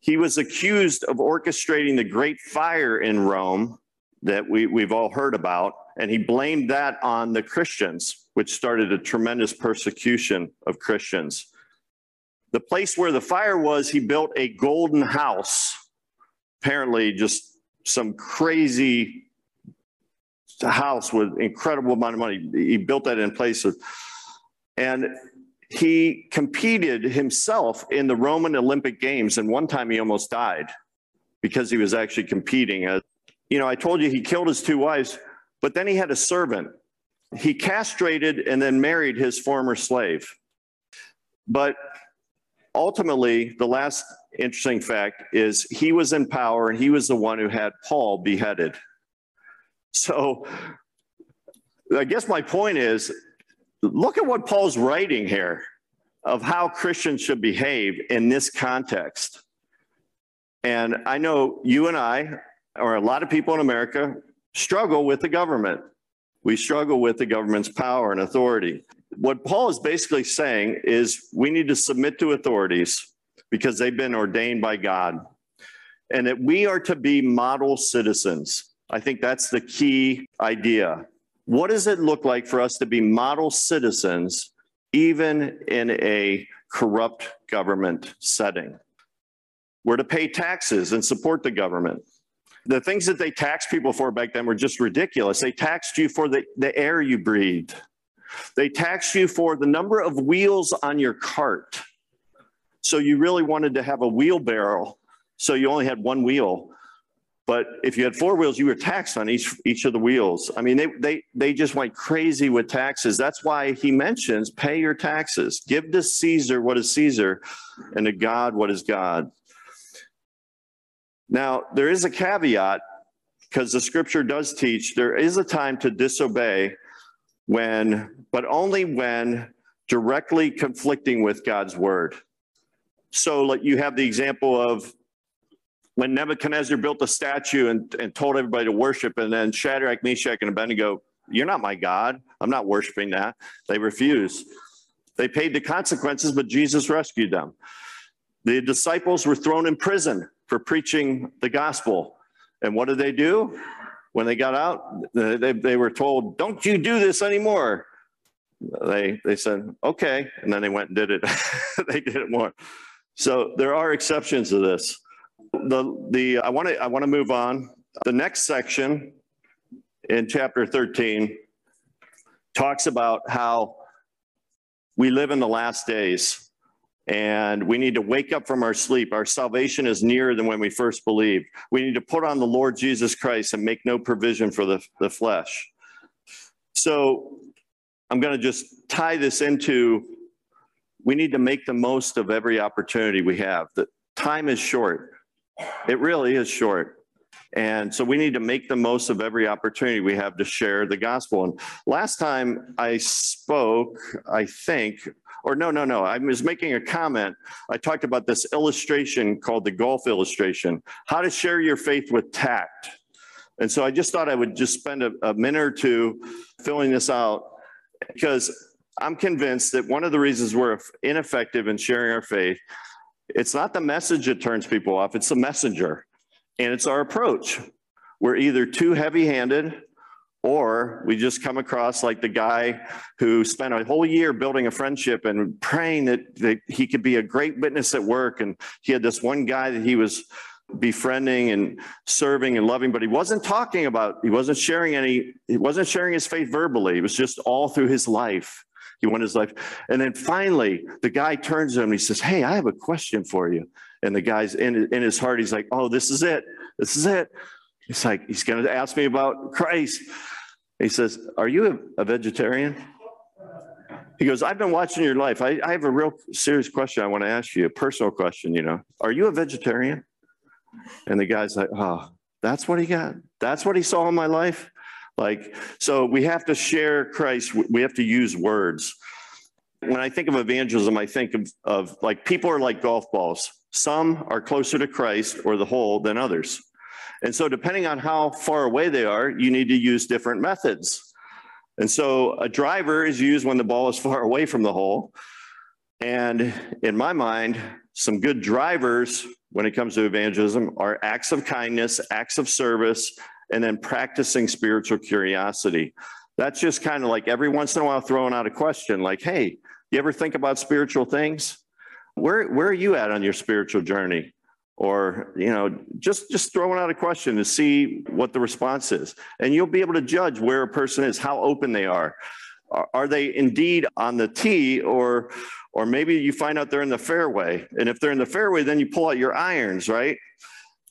He was accused of orchestrating the great fire in Rome that we, we've all heard about, and he blamed that on the Christians, which started a tremendous persecution of Christians. The place where the fire was, he built a golden house, apparently, just some crazy house with incredible amount of money. He built that in place of, and he competed himself in the Roman Olympic Games, and one time he almost died because he was actually competing. As, you know, I told you he killed his two wives, but then he had a servant. He castrated and then married his former slave. But ultimately, the last interesting fact is he was in power and he was the one who had Paul beheaded. So I guess my point is look at what Paul's writing here of how Christians should behave in this context. And I know you and I, or a lot of people in America, struggle with the government. We struggle with the government's power and authority. What Paul is basically saying is we need to submit to authorities because they've been ordained by God, and that we are to be model citizens. I think that's the key idea. What does it look like for us to be model citizens, even in a corrupt government setting? We're to pay taxes and support the government. The things that they taxed people for back then were just ridiculous. They taxed you for the, the air you breathed. They taxed you for the number of wheels on your cart. So you really wanted to have a wheelbarrow. So you only had one wheel. But if you had four wheels, you were taxed on each each of the wheels. I mean, they they they just went crazy with taxes. That's why he mentions pay your taxes. Give to Caesar what is Caesar, and to God what is God. Now, there is a caveat because the scripture does teach there is a time to disobey when, but only when directly conflicting with God's word. So, like you have the example of when Nebuchadnezzar built a statue and, and told everybody to worship, and then Shadrach, Meshach, and Abednego, You're not my God. I'm not worshiping that. They refused. They paid the consequences, but Jesus rescued them. The disciples were thrown in prison for preaching the gospel. And what did they do? When they got out, they, they were told, Don't you do this anymore. They, they said, Okay. And then they went and did it. [LAUGHS] they did it more. So there are exceptions to this. The, the, I want to I want to move on. The next section in chapter 13 talks about how we live in the last days and we need to wake up from our sleep. Our salvation is nearer than when we first believed. We need to put on the Lord Jesus Christ and make no provision for the, the flesh. So I'm going to just tie this into we need to make the most of every opportunity we have. The time is short. It really is short. And so we need to make the most of every opportunity we have to share the gospel. And last time I spoke, I think or no, no, no. I was making a comment. I talked about this illustration called the golf illustration, how to share your faith with tact. And so I just thought I would just spend a, a minute or two filling this out because I'm convinced that one of the reasons we're ineffective in sharing our faith, it's not the message that turns people off, it's the messenger. And it's our approach. We're either too heavy handed Or we just come across like the guy who spent a whole year building a friendship and praying that, that he could be a great witness at work. And he had this one guy that he was befriending and serving and loving, but he wasn't talking about, he wasn't sharing any, he wasn't sharing his faith verbally. It was just all through his life. He won his life. And then finally, the guy turns to him and he says, Hey, I have a question for you. And the guy's in, in his heart, he's like, Oh, this is it. This is it. He's like, He's going to ask me about Christ. He says, Are you a, a vegetarian? He goes, I've been watching your life. I, I have a real serious question I want to ask you, a personal question, you know. Are you a vegetarian? And the guy's like, Oh, that's what he got. That's what he saw in my life. Like, so we have to share Christ. We have to use words. When I think of evangelism, I think of, of like people are like golf balls. Some are closer to Christ or the hole than others. And so, depending on how far away they are, you need to use different methods. And so, a driver is used when the ball is [LAUGHS] far away from the hole. And in my mind, some good drivers when it comes to evangelism are acts of kindness, acts of service, and then practicing spiritual curiosity. That's just kind of like every once in a while throwing out a question like, hey, you ever think about spiritual things? Where, where are you at on your spiritual journey? Or, you know, just, just throwing out a question to see what the response is. And you'll be able to judge where a person is, how open they are. Are, are they indeed on the tee or, or maybe you find out they're in the fairway. And if they're in the fairway, then you pull out your irons, right?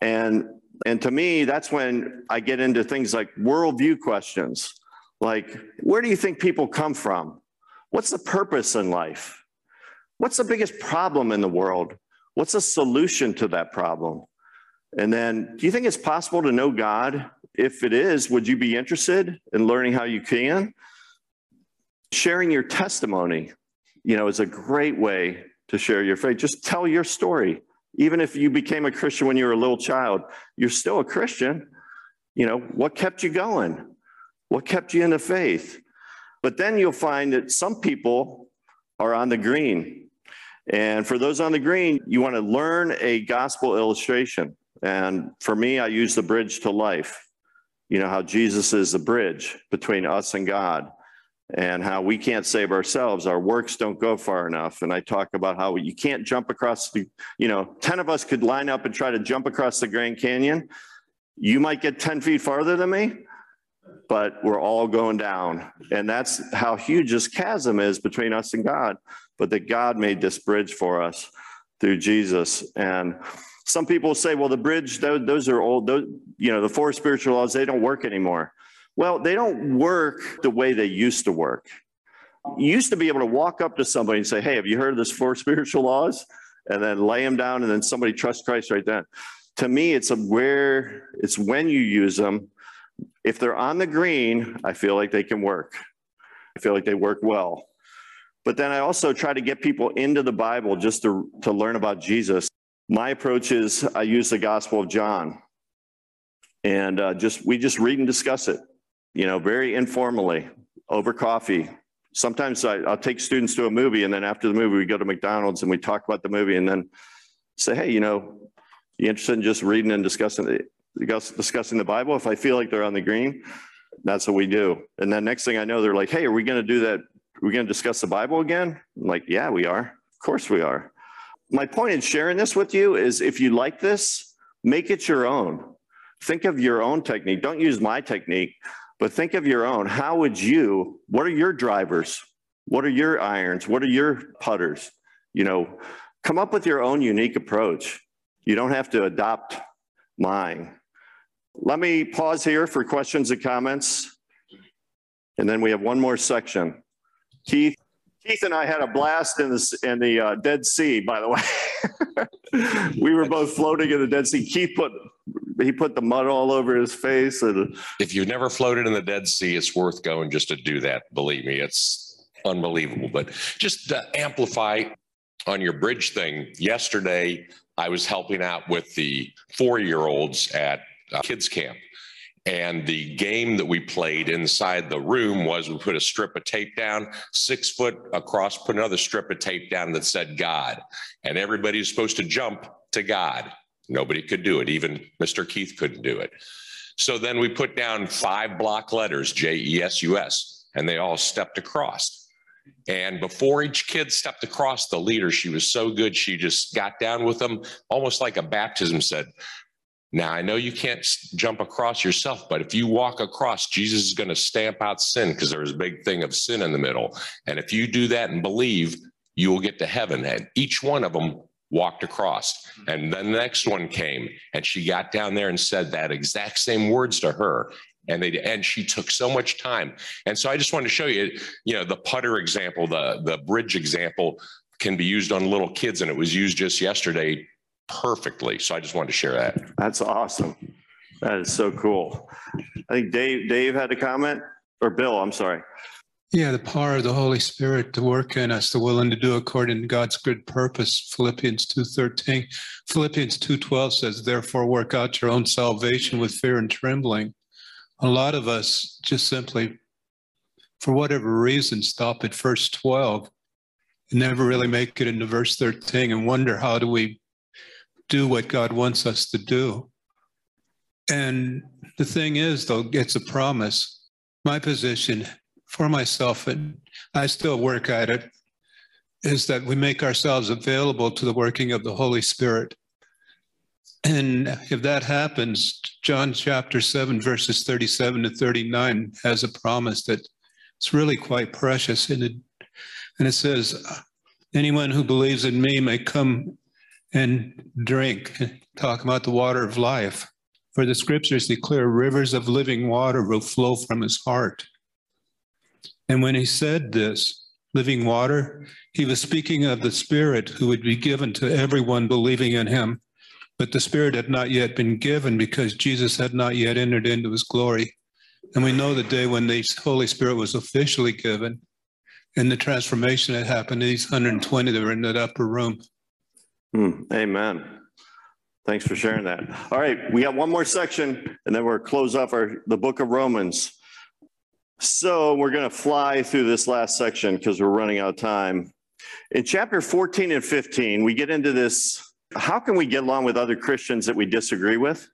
And and to me, that's when I get into things like worldview questions. Like, where do you think people come from? What's the purpose in life? What's the biggest problem in the world? What's the solution to that problem? And then, do you think it's possible to know God? If it is, would you be interested in learning how you can? Sharing your testimony, you know, is a great way to share your faith. Just tell your story. Even if you became a Christian when you were a little child, you're still a Christian. You know, what kept you going? What kept you in the faith? But then you'll find that some people are on the green. And for those on the green, you want to learn a gospel illustration. And for me, I use the bridge to life. You know, how Jesus is the bridge between us and God and how we can't save ourselves. Our works don't go far enough. And I talk about how you can't jump across the, you know, 10 of us could line up and try to jump across the Grand Canyon. You might get 10 feet farther than me, but we're all going down. And that's how huge this chasm is between us and God. But that God made this bridge for us through Jesus. And some people say, well, the bridge, those, are old, those, you know, the four spiritual laws, they don't work anymore. Well, they don't work the way they used to work. You used to be able to walk up to somebody and say, Hey, have you heard of this four [LAUGHS] spiritual laws? And then lay them down, and then somebody trust Christ right then. To me, it's a where it's when you use them. If they're on the green, I feel like they can work. I feel like they work well. But then I also try to get people into the Bible just to, to learn about Jesus. My approach is I use the Gospel of John, and uh, just we just read and discuss it you know, very informally over coffee. Sometimes I, will take students to a movie, and then after the movie, we go to McDonald's and we talk about the movie, and then say, "Hey, you know, you interested in just reading and discussing the discussing the Bible?" If I feel like they're on the green, that's what we do. And then next thing I know, they're like, "Hey, are we going to do that? Are we going to discuss the Bible again?" I'm like, "Yeah, we are. Of course, we are." My point in sharing this with you is, if you like this, make it your own. Think of your own technique. Don't use my technique but think of your own. How would you, what are your drivers? What are your irons? What are your putters? You know, come up with your own unique approach. You don't have to adopt mine. Let me pause here for questions and comments. And then we have one more section. Keith, Keith and I had a blast in the, in the uh, Dead Sea, by the way. [LAUGHS] we were both floating in the Dead Sea. Keith put he put the mud all over his face. And if you've never floated in the Dead Sea, it's worth going just to do that. Believe me, it's unbelievable. But just to amplify on your bridge thing, yesterday I was helping out with the four year olds at uh, kids camp. And the game that we played inside the room was we put a strip of tape down, six foot across, put another strip of tape down that said God. And everybody was supposed to jump to God. Nobody could do it. Even Mr. Keith couldn't do it. So then we put down five block letters, J E S U S, and they all stepped across. And before each kid stepped across, the leader, she was so good, she just got down with them, almost like a baptism said, now, I know you can't jump across yourself, but if you walk across, Jesus is going to stamp out sin because there's a big thing of sin in the middle. And if you do that and believe, you will get to heaven. And each one of them walked across. And then the next one came and she got down there and said that exact same words to her. And they and she took so much time. And so I just wanted to show you, you know, the putter example, the the bridge example can be used on little kids, and it was used just yesterday perfectly. So I just wanted to share that. That's awesome. That is so cool. I think Dave, Dave had a comment or Bill, I'm sorry. Yeah, the power of the Holy Spirit to work in us, the willing to do according to God's good purpose. Philippians 2.13. Philippians 2.12 says, therefore work out your own salvation with fear and trembling. A lot of us just simply, for whatever reason, stop at verse 12 and never really make it into verse 13 and wonder how do we do what God wants us to do. And the thing is, though, it's a promise. My position for myself, and I still work at it, is that we make ourselves available to the working of the Holy Spirit. And if that happens, John chapter 7, verses 37 to 39 has a promise that it's really quite precious. And it, and it says, Anyone who believes in me may come and drink, talk about the water of life. For the scriptures declare rivers of living water will flow from his heart. And when he said this, living water, he was speaking of the Spirit who would be given to everyone believing in him. But the Spirit had not yet been given because Jesus had not yet entered into his glory. And we know the day when the Holy Spirit was officially given and the transformation that happened to these 120 that were in that upper room. Hmm, amen. Thanks for sharing that. All right, we got one more section and then we're close off our the book of Romans. So we're going to fly through this last section because we're running out of time. In chapter 14 and 15, we get into this how can we get along with other Christians that we disagree with?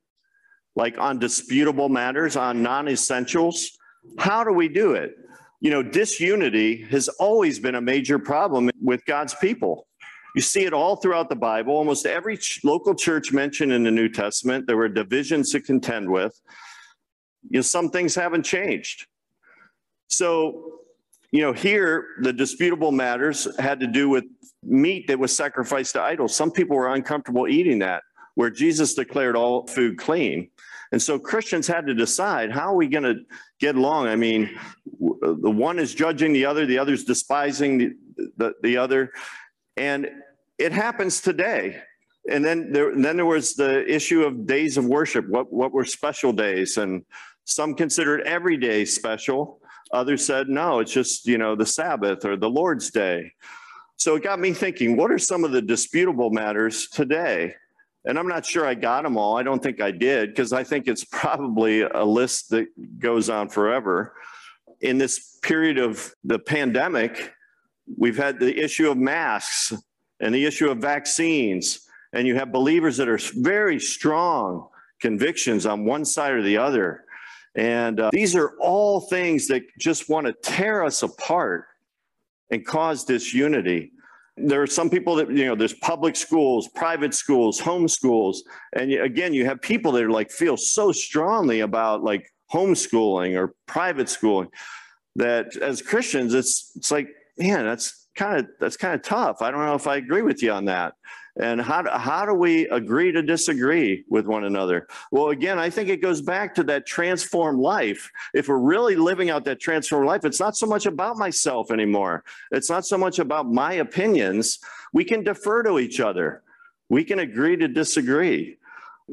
Like on disputable matters, on non essentials? How do we do it? You know, disunity has always been a major problem with God's people. You see it all throughout the Bible. Almost every ch- local church mentioned in the New Testament, there were divisions to contend with. You know, some things haven't changed. So, you know, here the disputable matters had to do with meat that was sacrificed to idols. Some people were uncomfortable eating that, where Jesus declared all food clean. And so Christians had to decide how are we going to get along? I mean, the one is judging the other, the other's despising the, the, the other. And it happens today. And then there, then there was the issue of days of worship. What, what were special days? And some considered every day special. Others said, no, it's just, you know, the Sabbath or the Lord's day. So it got me thinking, what are some of the disputable matters today? And I'm not sure I got them all. I don't think I did, because I think it's probably a list that goes on forever. In this period of the pandemic, we've had the issue of masks and the issue of vaccines. And you have believers that are very strong convictions on one side or the other. And uh, these are all things that just want to tear us apart and cause disunity. There are some people that, you know, there's public schools, private schools, home schools. And again, you have people that are like feel so strongly about like homeschooling or private schooling that as Christians, it's, it's like, man, that's kind of that's kind of tough. I don't know if I agree with you on that. And how how do we agree to disagree with one another? Well, again, I think it goes back to that transformed life. If we're really living out that transformed life, it's not so much about myself anymore. It's not so much about my opinions. We can defer to each other. We can agree to disagree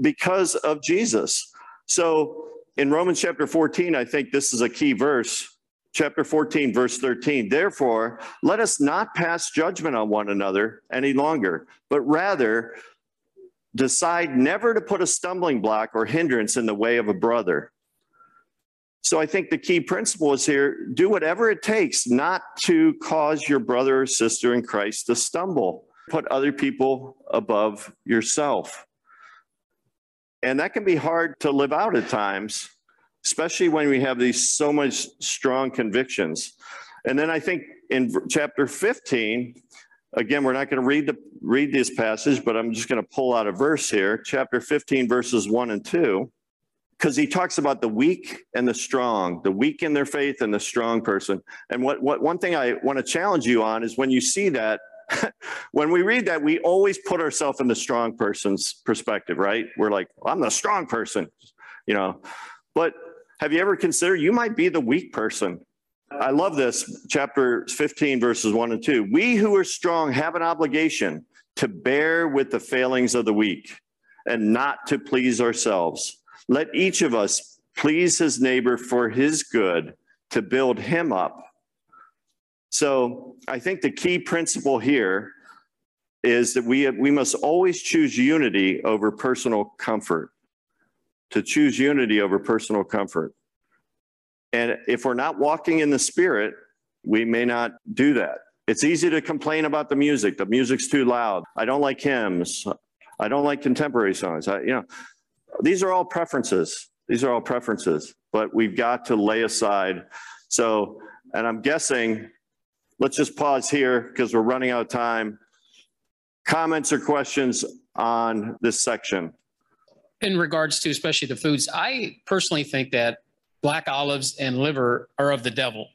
because of Jesus. So in Romans chapter 14, I think this is a key verse chapter 14, verse 13. Therefore, let us not pass judgment on one another any longer, but rather decide never to put a stumbling block or hindrance in the way of a brother. So I think the key principle is here do whatever it takes not to cause your brother or sister in Christ to stumble. Put other people above yourself. And that can be hard to live out at times, especially when we have these so much strong convictions. And then I think in chapter 15, again, we're not going to read the read this passage, but I'm just going to pull out a verse here, chapter 15, verses 1 and 2, because he talks about the weak and the strong, the weak in their faith and the strong person. And what, what one thing I want to challenge you on is when you see that, [LAUGHS] when we read that, we always put ourselves in the strong person's perspective, right? We're like, I'm the strong person, you know. But have you ever considered you might be the weak person? I love this, chapter 15, verses 1 and 2. We who are strong have an obligation to bear with the failings of the weak and not to please ourselves. Let each of us please his neighbor for his good to build him up. So I think the key principle here is that we, we must always choose unity over personal comfort, to choose unity over personal comfort. And if we're not walking in the spirit, we may not do that. It's easy to complain about the music. The music's too loud. I don't like hymns. I don't like contemporary songs. I, you know, these are all preferences. These are all preferences, but we've got to lay aside. So, and I'm guessing, let's just pause here because we're running out of time. Comments or questions on this section? In regards to especially the foods, I personally think that black olives and liver are of the devil.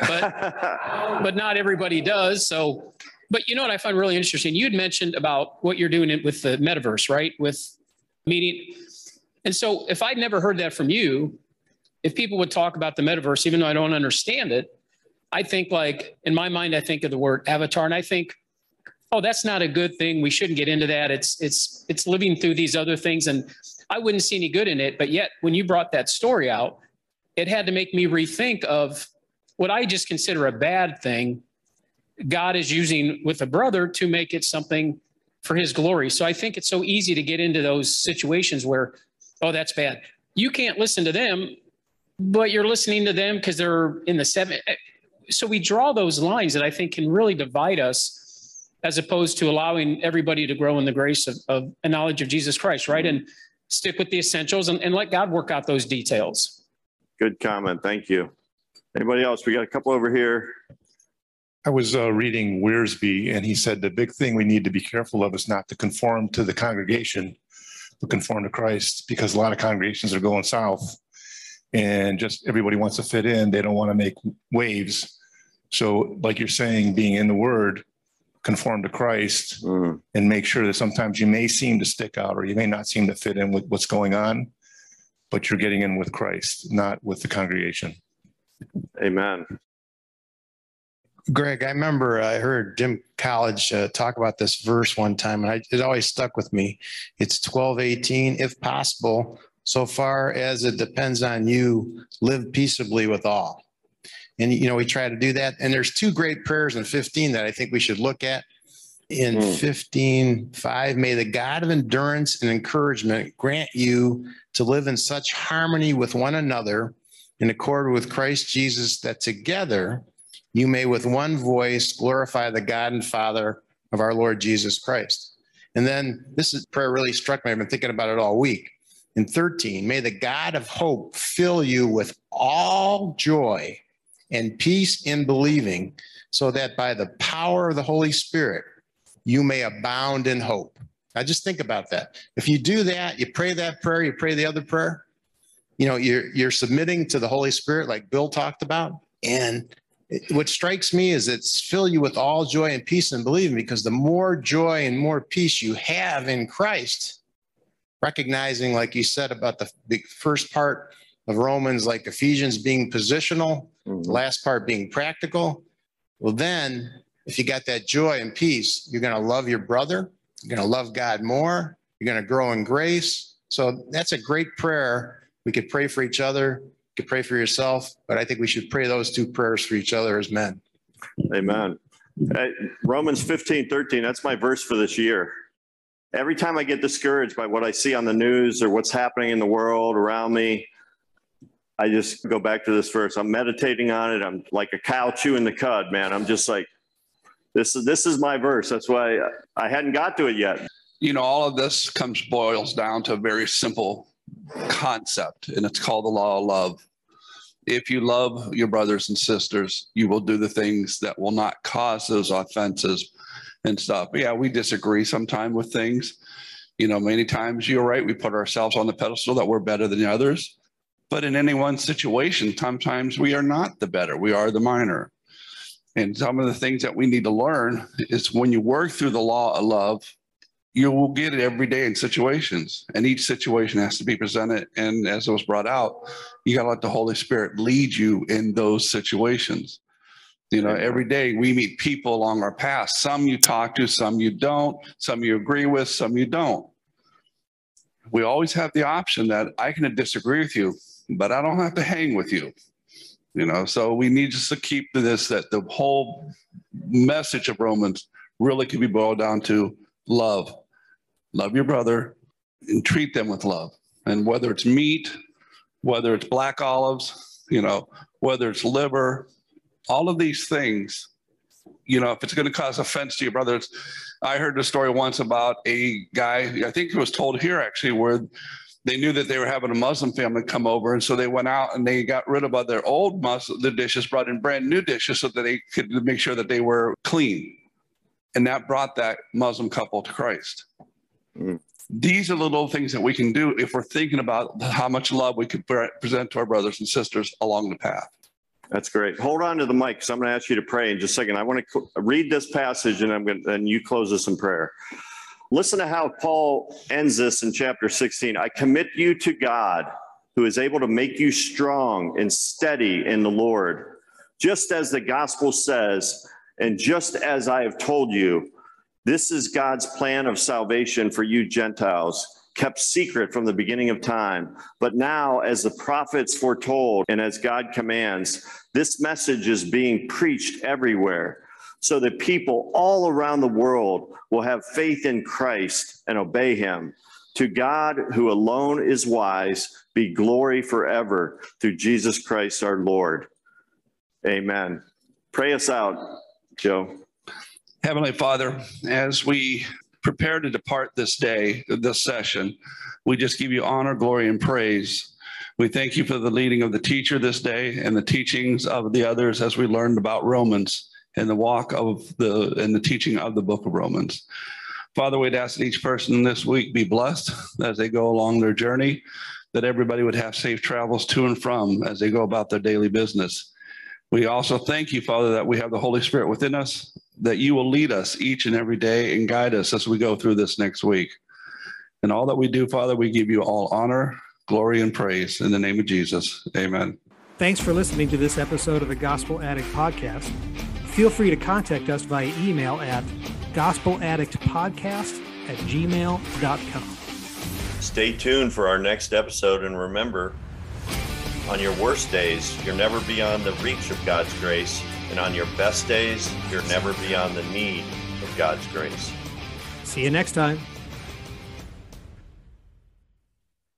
But [LAUGHS] but not everybody does. So, but you know what I find really interesting? You'd mentioned about what you're doing with the metaverse, right? With meeting. And so if I'd never heard that from you, if people would talk about the metaverse, even though I don't understand it, I think like in my mind, I think of the word avatar and I think, oh, that's not a good thing. We shouldn't get into that. It's it's it's living through these other things. And I wouldn't see any good in it. But yet when you brought that story out, it had to make me rethink of what I just consider a bad thing. God is using with a brother to make it something for his glory. So I think it's so easy to get into those situations where, oh, that's bad. You can't listen to them, but you're listening to them because they're in the seven. Eh, so we draw those lines that I think can really divide us as opposed to allowing everybody to grow in the grace of, of a knowledge of Jesus Christ, right? And stick with the essentials and, and let God work out those details. Good comment. Thank you. Anybody else? We got a couple over here. I was uh, reading Wiersbe, and he said the big thing we need to be careful of is not to conform to the congregation, but conform to Christ, because a lot of congregations are going south, and just everybody wants to fit in. They don't want to make waves. So, like you're saying, being in the Word, conform to Christ, Mm, and make sure that sometimes you may seem to stick out, or you may not seem to fit in with what's going on, but you're getting in with Christ, not with the congregation. Amen. Greg, I remember I heard Jim College uh, talk about this verse one time, and I, it always stuck with me. It's twelve eighteen. If possible, so far as it depends on you, live peaceably with all. And you know, we try to do that. And there's two great prayers in fifteen that I think we should look at. In Hmm. fifteen five, may the God of endurance and encouragement grant you to live in such harmony with one another in accord with Christ Jesus that together you may with one voice glorify the God and Father of our Lord Jesus Christ. And then this is prayer really struck me. I've been thinking about it all week. In 13, may the God of hope fill you with all joy and peace in believing, so that by the power of the Holy Spirit, you may abound in hope. Now just think about that. If you do that, you pray that prayer, you pray the other prayer, you know, you're you're submitting to the Holy Spirit, like Bill talked about. And it- what strikes me is it's fill you with all joy and peace and believing because the more joy and more peace you have in Christ, recognizing, like you said about the big first part of Romans, like Ephesians being positional, Mhm. the last part being practical. Well, then if you got that joy and peace, you're going to love your brother. You're going to love God more. You're going to grow in grace. So that's a great prayer. We could pray for each other. You could pray for yourself, but I think we should pray those two prayers for each other as men. Amen. Uh, Romans 15, 13, that's my verse for this year. Every time I get discouraged by what I see on the news or what's happening in the world around me, I just go back to this verse. I'm meditating on it. I'm like a cow chewing the cud, man. I'm just like, this is this is my verse. That's why I hadn't got to it yet. you know, all of this comes boils down to a very simple concept, and it's called the law of love. If you love your brothers and sisters, you will do the things that will not cause those offenses and stuff. Yeah, we disagree sometimes with things. You know, many times you're right, we put ourselves on the pedestal that we're better than the others. But in any one situation, sometimes we are not the better, we are the minor. And some of the things that we need to learn is when you work through the law of love, you will get it every day in situations, and each situation has to be presented. And as it was brought out, you got to let the Holy Spirit lead you in those situations. You know, every day we meet people along our path. Some you talk to, some you don't, some you agree with, some you don't. We always have the option that I can disagree with you, but I don't have to hang with you. You know, so we need just to keep this that the whole message of Romans really can be boiled down to love. Love your brother and treat them with love. And whether it's meat, whether it's black olives, you know, whether it's liver, all of these things, you know, if it's going to cause offense to your brothers. I heard the story once about a guy, I think it was told here actually, where they knew that they were having a Muslim family come over, and so they went out and they got rid of all their old Muslim the dishes, brought in brand new dishes so that they could make sure that they were clean, and that brought that Muslim couple to Christ. Mm. These are the little things that we can do if we're thinking about how much love we could present to our brothers and sisters along the path. That's great. Hold on to the mic because I'm going to ask you to pray in just a second. I want to read this passage and I'm going to, and you close us in prayer. Listen to how Paul ends this in chapter 16. I commit you to God, who is able to make you strong and steady in the Lord, just as the gospel says, and just as I have told you. This is God's plan of salvation for you Gentiles, kept secret from the beginning of time. But now, as the prophets foretold and as God commands, this message is being preached everywhere so that people all around the world will have faith in Christ and obey him. To God, who alone is wise, be glory forever through Jesus Christ our Lord. Amen. Pray us out, Joe. Heavenly Father, as we prepare to depart this day, this session, we just give you honor, glory, and praise. We thank you for the leading of the teacher this day and the teachings of the others as we learned about Romans and the walk of the and the teaching of the book of Romans. Father, we'd ask that each person this week be blessed as they go along their journey, that everybody would have safe travels to and from as they go about their daily business. We also thank you, Father, that we have the Holy Spirit within us, that you will lead us each and every day and guide us as we go through this next week. And all that we do, Father, we give you all honor, glory, and praise in the name of Jesus. Amen. Thanks for listening to this episode of the Gospel Addict Podcast. Feel free to contact us via email at gospeladdictpodcast at gmail.com. Stay tuned for our next episode and remember, on your worst days, you're never beyond the reach of God's grace, and on your best days, you're never beyond the need of God's grace. See you next time.